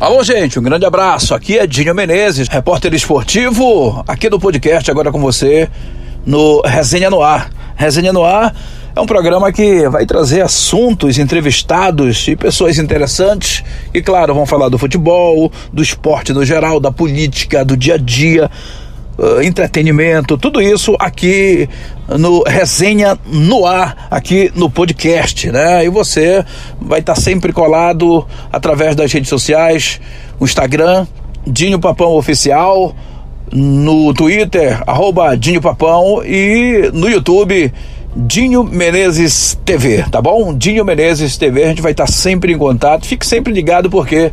Alô, gente, um grande abraço. Aqui é Dinho Menezes, repórter esportivo, aqui do podcast agora com você no Resenha no Ar. Resenha no Ar é um programa que vai trazer assuntos, entrevistados e pessoas interessantes. E claro, vão falar do futebol, do esporte no geral, da política, do dia a dia uh, entretenimento, tudo isso aqui no Resenha no Ar, aqui no podcast, né? E você vai estar sempre colado através das redes sociais, o Instagram, Dinho Papão Oficial, no Twitter, arroba Dinho Papão e no YouTube, Dinho Menezes TV, tá bom? Dinho Menezes TV, a gente vai estar sempre em contato, fique sempre ligado porque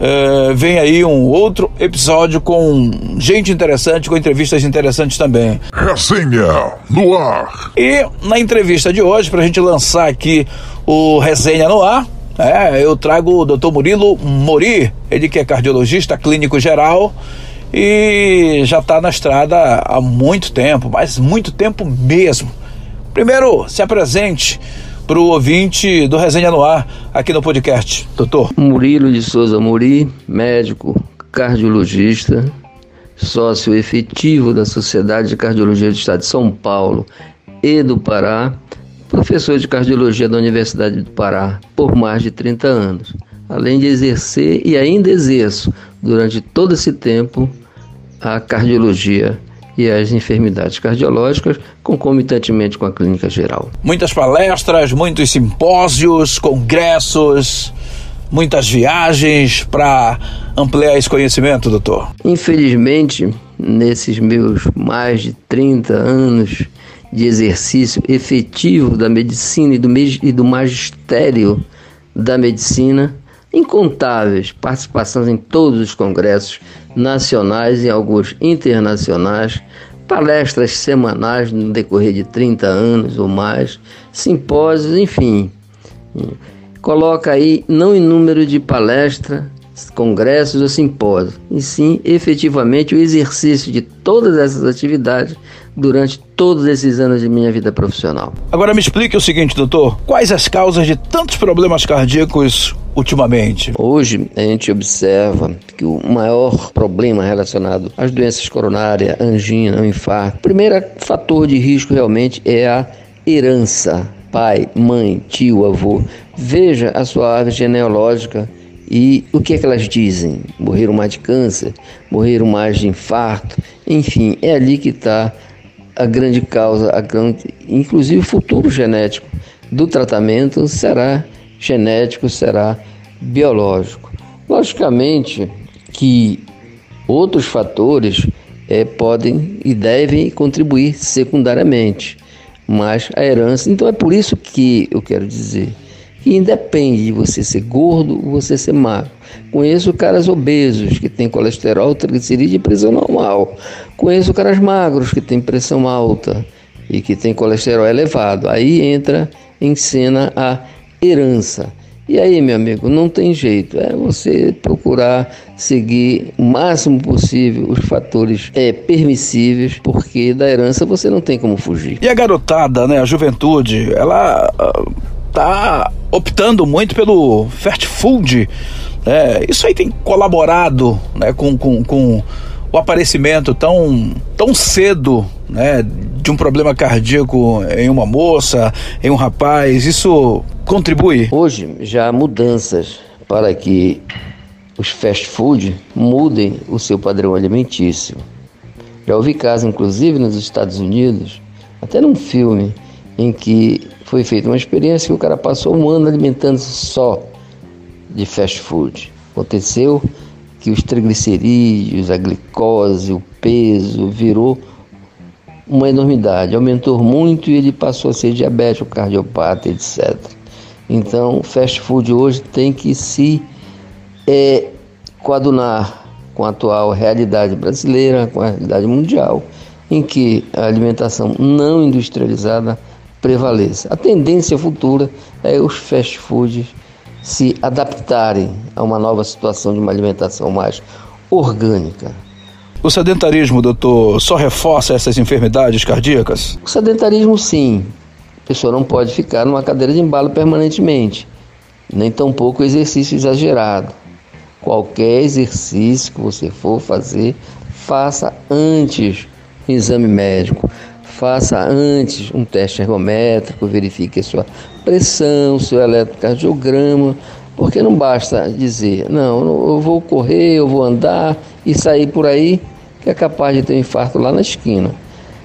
é, vem aí um outro episódio com gente interessante, com entrevistas interessantes também. Resenha no ar. E na entrevista de hoje, para a gente lançar aqui o Resenha no ar, é, eu trago o Dr. Murilo Mori, ele que é cardiologista clínico geral e já está na estrada há muito tempo, mas muito tempo mesmo. Primeiro, se apresente para o ouvinte do Resenha no Ar aqui no podcast. Doutor. Murilo de Souza Muri, médico, cardiologista, sócio efetivo da Sociedade de Cardiologia do Estado de São Paulo e do Pará, professor de cardiologia da Universidade do Pará por mais de 30 anos, além de exercer e ainda exerço durante todo esse tempo a cardiologia e as enfermidades cardiológicas, concomitantemente com a clínica geral. Muitas palestras, muitos simpósios, congressos, muitas viagens para ampliar esse conhecimento, doutor? Infelizmente, nesses meus mais de 30 anos de exercício efetivo da medicina e do, e do magistério da medicina, incontáveis participações em todos os congressos nacionais e alguns internacionais, palestras semanais no decorrer de 30 anos ou mais, simpósios, enfim. Coloca aí não em número de palestras, congressos ou simpósios, e sim efetivamente o exercício de todas essas atividades durante todos esses anos de minha vida profissional. Agora me explique o seguinte, doutor: quais as causas de tantos problemas cardíacos ultimamente? Hoje a gente observa que o maior problema relacionado às doenças coronárias, angina, infarto, o primeiro fator de risco realmente é a herança. Pai, mãe, tio, avô. Veja a sua árvore genealógica e o que é que elas dizem? Morreram mais de câncer, morreram mais de infarto, enfim, é ali que está a grande causa, a grande, inclusive o futuro genético do tratamento será genético, será biológico. Logicamente que outros fatores é, podem e devem contribuir secundariamente, mas a herança. Então é por isso que eu quero dizer que independe de você ser gordo ou você ser magro. Conheço caras obesos que têm colesterol, triglicerídeo e pressão normal. Conheço caras magros que têm pressão alta e que têm colesterol elevado. Aí entra em cena a herança. E aí, meu amigo, não tem jeito. É você procurar seguir o máximo possível os fatores é, permissíveis, porque da herança você não tem como fugir. E a garotada, né, a juventude, ela uh, tá optando muito pelo fast food. Né? Isso aí tem colaborado né, com, com, com o aparecimento tão, tão cedo né, de um problema cardíaco em uma moça, em um rapaz, isso contribui? Hoje já há mudanças para que os fast food mudem o seu padrão alimentício. Já ouvi casos, inclusive nos Estados Unidos, até num filme, em que foi feita uma experiência que o cara passou um ano alimentando-se só de fast food. Aconteceu que os triglicerídeos, a glicose, o peso virou uma enormidade, aumentou muito e ele passou a ser diabético, cardiopata, etc. Então, fast food hoje tem que se é, coadunar com a atual realidade brasileira, com a realidade mundial, em que a alimentação não industrializada prevaleça. A tendência futura é os fast foods se adaptarem a uma nova situação de uma alimentação mais orgânica. O sedentarismo, doutor, só reforça essas enfermidades cardíacas? O sedentarismo, sim. A pessoa não pode ficar numa cadeira de embalo permanentemente. nem tampouco exercício exagerado. Qualquer exercício que você for fazer, faça antes um exame médico, faça antes um teste ergométrico, verifique a sua pressão, seu eletrocardiograma, porque não basta dizer, não, eu vou correr, eu vou andar e sair por aí, que é capaz de ter um infarto lá na esquina.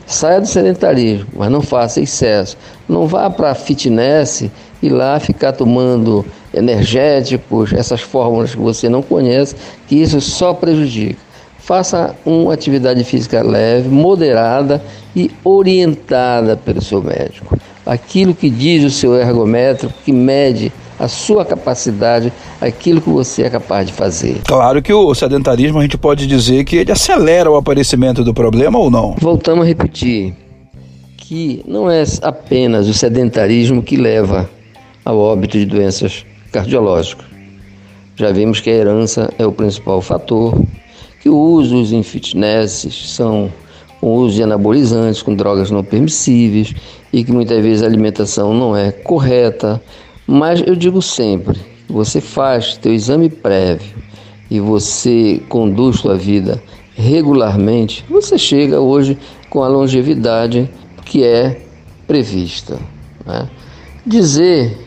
Saia do sedentarismo, mas não faça excesso. Não vá para fitness e lá ficar tomando energéticos, essas fórmulas que você não conhece, que isso só prejudica. Faça uma atividade física leve, moderada e orientada pelo seu médico. Aquilo que diz o seu ergométrico, que mede a sua capacidade, aquilo que você é capaz de fazer. Claro que o sedentarismo a gente pode dizer que ele acelera o aparecimento do problema ou não? Voltamos a repetir que não é apenas o sedentarismo que leva ao óbito de doenças cardiológicas. Já vimos que a herança é o principal fator, que o uso em fitness são o uso de anabolizantes com drogas não permissíveis e que muitas vezes a alimentação não é correta, mas eu digo sempre, você faz teu exame prévio e você conduz sua vida regularmente, você chega hoje com a longevidade que é prevista. Né? Dizer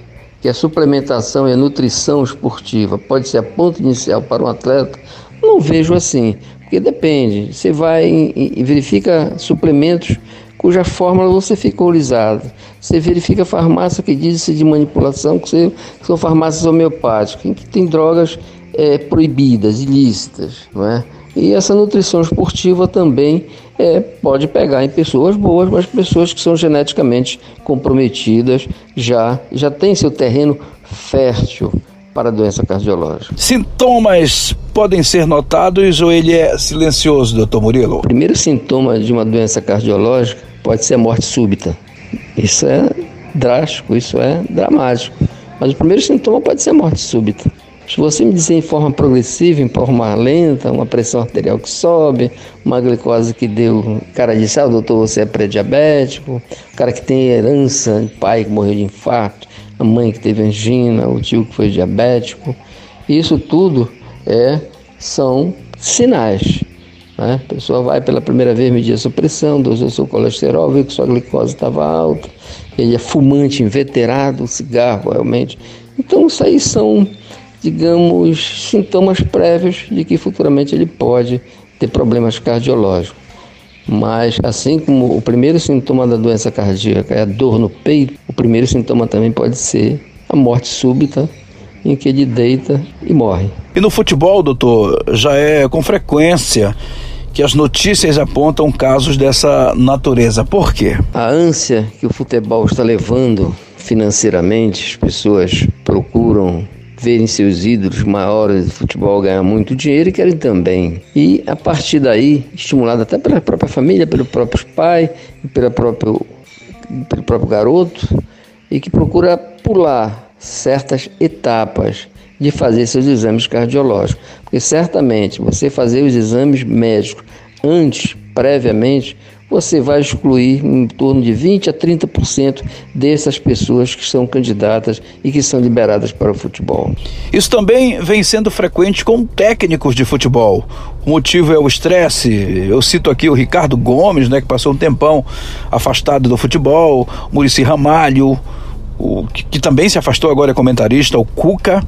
que a suplementação e a nutrição esportiva pode ser a ponto inicial para um atleta, não vejo assim, porque depende. Você vai e verifica suplementos cuja fórmula você ficou lisado. Você verifica farmácia que diz de manipulação, que são farmácias homeopáticas, em que tem drogas é, proibidas, ilícitas, não é? E essa nutrição esportiva também é, pode pegar em pessoas boas, mas pessoas que são geneticamente comprometidas já já tem seu terreno fértil para a doença cardiológica. Sintomas podem ser notados ou ele é silencioso, doutor Murilo? O primeiro sintoma de uma doença cardiológica pode ser a morte súbita. Isso é drástico, isso é dramático. Mas o primeiro sintoma pode ser a morte súbita. Se você me dizer em forma progressiva, em forma lenta, uma pressão arterial que sobe, uma glicose que deu. O cara disse, ah, doutor, você é pré-diabético. O cara que tem herança, pai que morreu de infarto, a mãe que teve angina, o tio que foi diabético. Isso tudo é, são sinais. Né? A pessoa vai pela primeira vez medir a sua pressão, dosou seu colesterol, vê que sua glicose estava alta, ele é fumante, inveterado, cigarro realmente. Então, isso aí são digamos, sintomas prévios de que futuramente ele pode ter problemas cardiológicos. Mas, assim como o primeiro sintoma da doença cardíaca é a dor no peito, o primeiro sintoma também pode ser a morte súbita, em que ele deita e morre. E no futebol, doutor, já é com frequência que as notícias apontam casos dessa natureza. Por quê? A ânsia que o futebol está levando financeiramente, as pessoas procuram verem seus ídolos maiores de futebol ganhar muito dinheiro e querem também. E a partir daí, estimulado até pela própria família, pelo próprio pai, pelo próprio, pelo próprio garoto, e que procura pular certas etapas de fazer seus exames cardiológicos. Porque certamente você fazer os exames médicos antes, previamente, você vai excluir em torno de 20 a 30% dessas pessoas que são candidatas e que são liberadas para o futebol. Isso também vem sendo frequente com técnicos de futebol. O motivo é o estresse. Eu cito aqui o Ricardo Gomes, né, que passou um tempão afastado do futebol, Murici Ramalho, o, que, que, também se afastou agora é comentarista, o Cuca,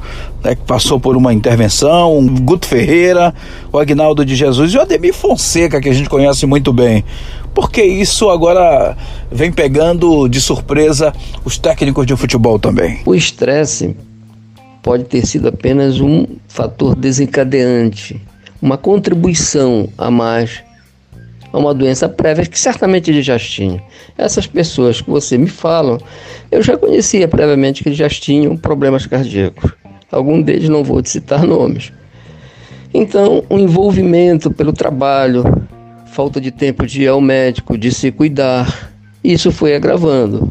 né, que passou por uma intervenção, o Guto Ferreira, o Agnaldo de Jesus e o Ademir Fonseca, que a gente conhece muito bem. Porque isso agora vem pegando de surpresa os técnicos de futebol também. O estresse pode ter sido apenas um fator desencadeante, uma contribuição a mais a uma doença prévia que certamente ele já tinha. Essas pessoas que você me falam, eu já conhecia previamente que eles já tinham problemas cardíacos. Algum deles não vou te citar nomes. Então, o envolvimento pelo trabalho, falta de tempo de ir ao médico, de se cuidar, isso foi agravando.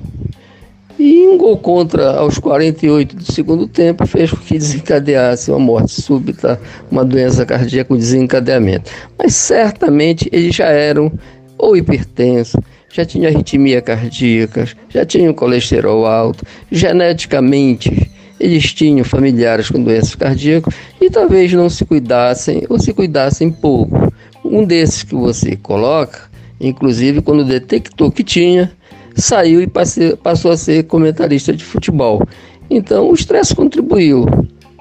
E um gol contra aos 48 do segundo tempo fez com que desencadeasse uma morte súbita, uma doença cardíaca com desencadeamento. Mas certamente eles já eram ou hipertensos, já tinham arritmia cardíaca, já tinham colesterol alto, geneticamente eles tinham familiares com doenças cardíacas e talvez não se cuidassem ou se cuidassem pouco. Um desses que você coloca, inclusive quando detectou que tinha, saiu e passou a ser comentarista de futebol. Então o estresse contribuiu,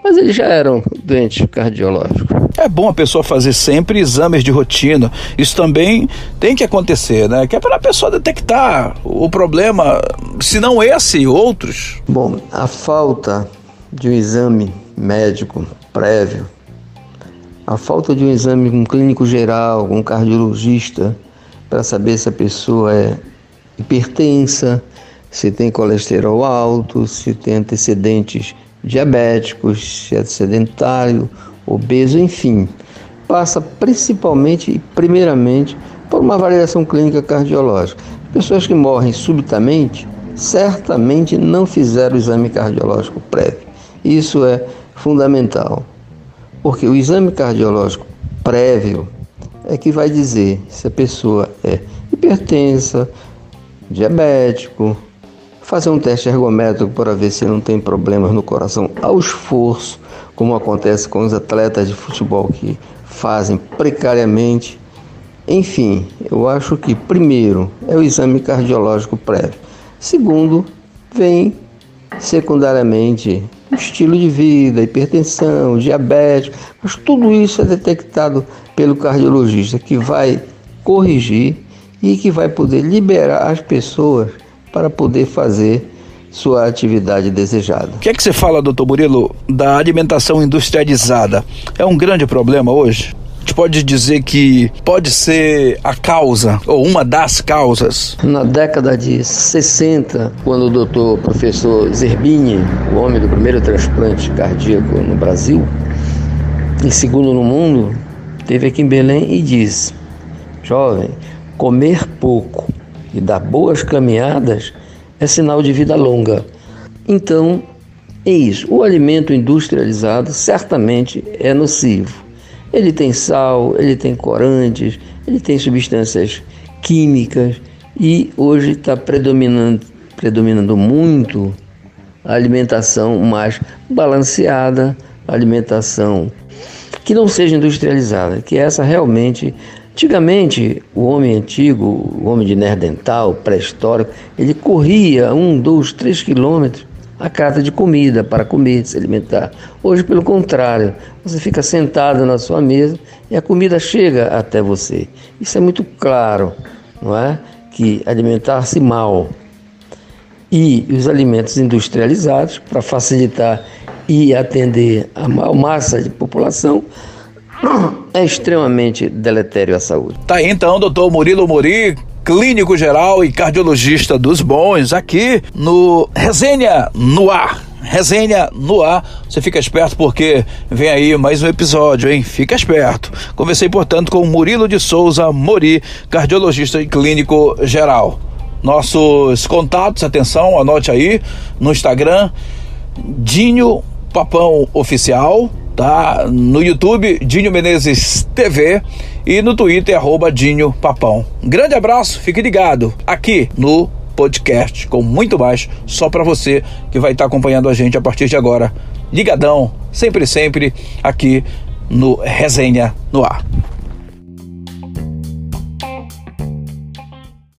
mas eles já eram doentes cardiológicos. É bom a pessoa fazer sempre exames de rotina. Isso também tem que acontecer, né? Que é para a pessoa detectar o problema, se não esse, outros. Bom, a falta de um exame médico prévio, a falta de um exame com um clínico geral, com um cardiologista, para saber se a pessoa é hipertensa, se tem colesterol alto, se tem antecedentes diabéticos, se é sedentário, obeso, enfim. Passa principalmente e primeiramente por uma avaliação clínica cardiológica. Pessoas que morrem subitamente certamente não fizeram o exame cardiológico prévio. Isso é fundamental, porque o exame cardiológico prévio é que vai dizer se a pessoa é hipertensa, diabético, fazer um teste ergométrico para ver se não tem problemas no coração ao esforço, como acontece com os atletas de futebol que fazem precariamente. Enfim, eu acho que primeiro é o exame cardiológico prévio. Segundo, vem secundariamente o estilo de vida, hipertensão, diabetes, mas tudo isso é detectado pelo cardiologista que vai corrigir e que vai poder liberar as pessoas para poder fazer sua atividade desejada. O que é que você fala, doutor Murilo, da alimentação industrializada? É um grande problema hoje? A gente pode dizer que pode ser a causa, ou uma das causas? Na década de 60, quando o doutor professor Zerbini, o homem do primeiro transplante cardíaco no Brasil, e segundo no mundo, teve aqui em Belém e disse: Jovem, comer pouco e dar boas caminhadas é sinal de vida longa. Então, é isso. O alimento industrializado certamente é nocivo. Ele tem sal, ele tem corantes, ele tem substâncias químicas e hoje está predominando, predominando muito a alimentação mais balanceada, alimentação que não seja industrializada, que essa realmente Antigamente, o homem antigo, o homem de Nerdental, pré-histórico, ele corria um, dois, três quilômetros a casa de comida para comer, se alimentar. Hoje, pelo contrário, você fica sentado na sua mesa e a comida chega até você. Isso é muito claro, não é? Que alimentar-se mal e os alimentos industrializados para facilitar e atender a maior massa de população é extremamente deletério à saúde. Tá aí então, doutor Murilo Mori, clínico geral e cardiologista dos bons, aqui no Resenha no Ar. Resenha no ar. Você fica esperto porque vem aí mais um episódio, hein? Fica esperto. Conversei, portanto, com Murilo de Souza Mori, cardiologista e clínico geral. Nossos contatos, atenção, anote aí no Instagram, Dinho Papão Oficial tá? No YouTube, Dinho Menezes TV e no Twitter, arroba Dinho Papão. Um grande abraço, fique ligado aqui no podcast com muito mais só para você que vai estar tá acompanhando a gente a partir de agora. Ligadão, sempre, sempre aqui no Resenha no Ar.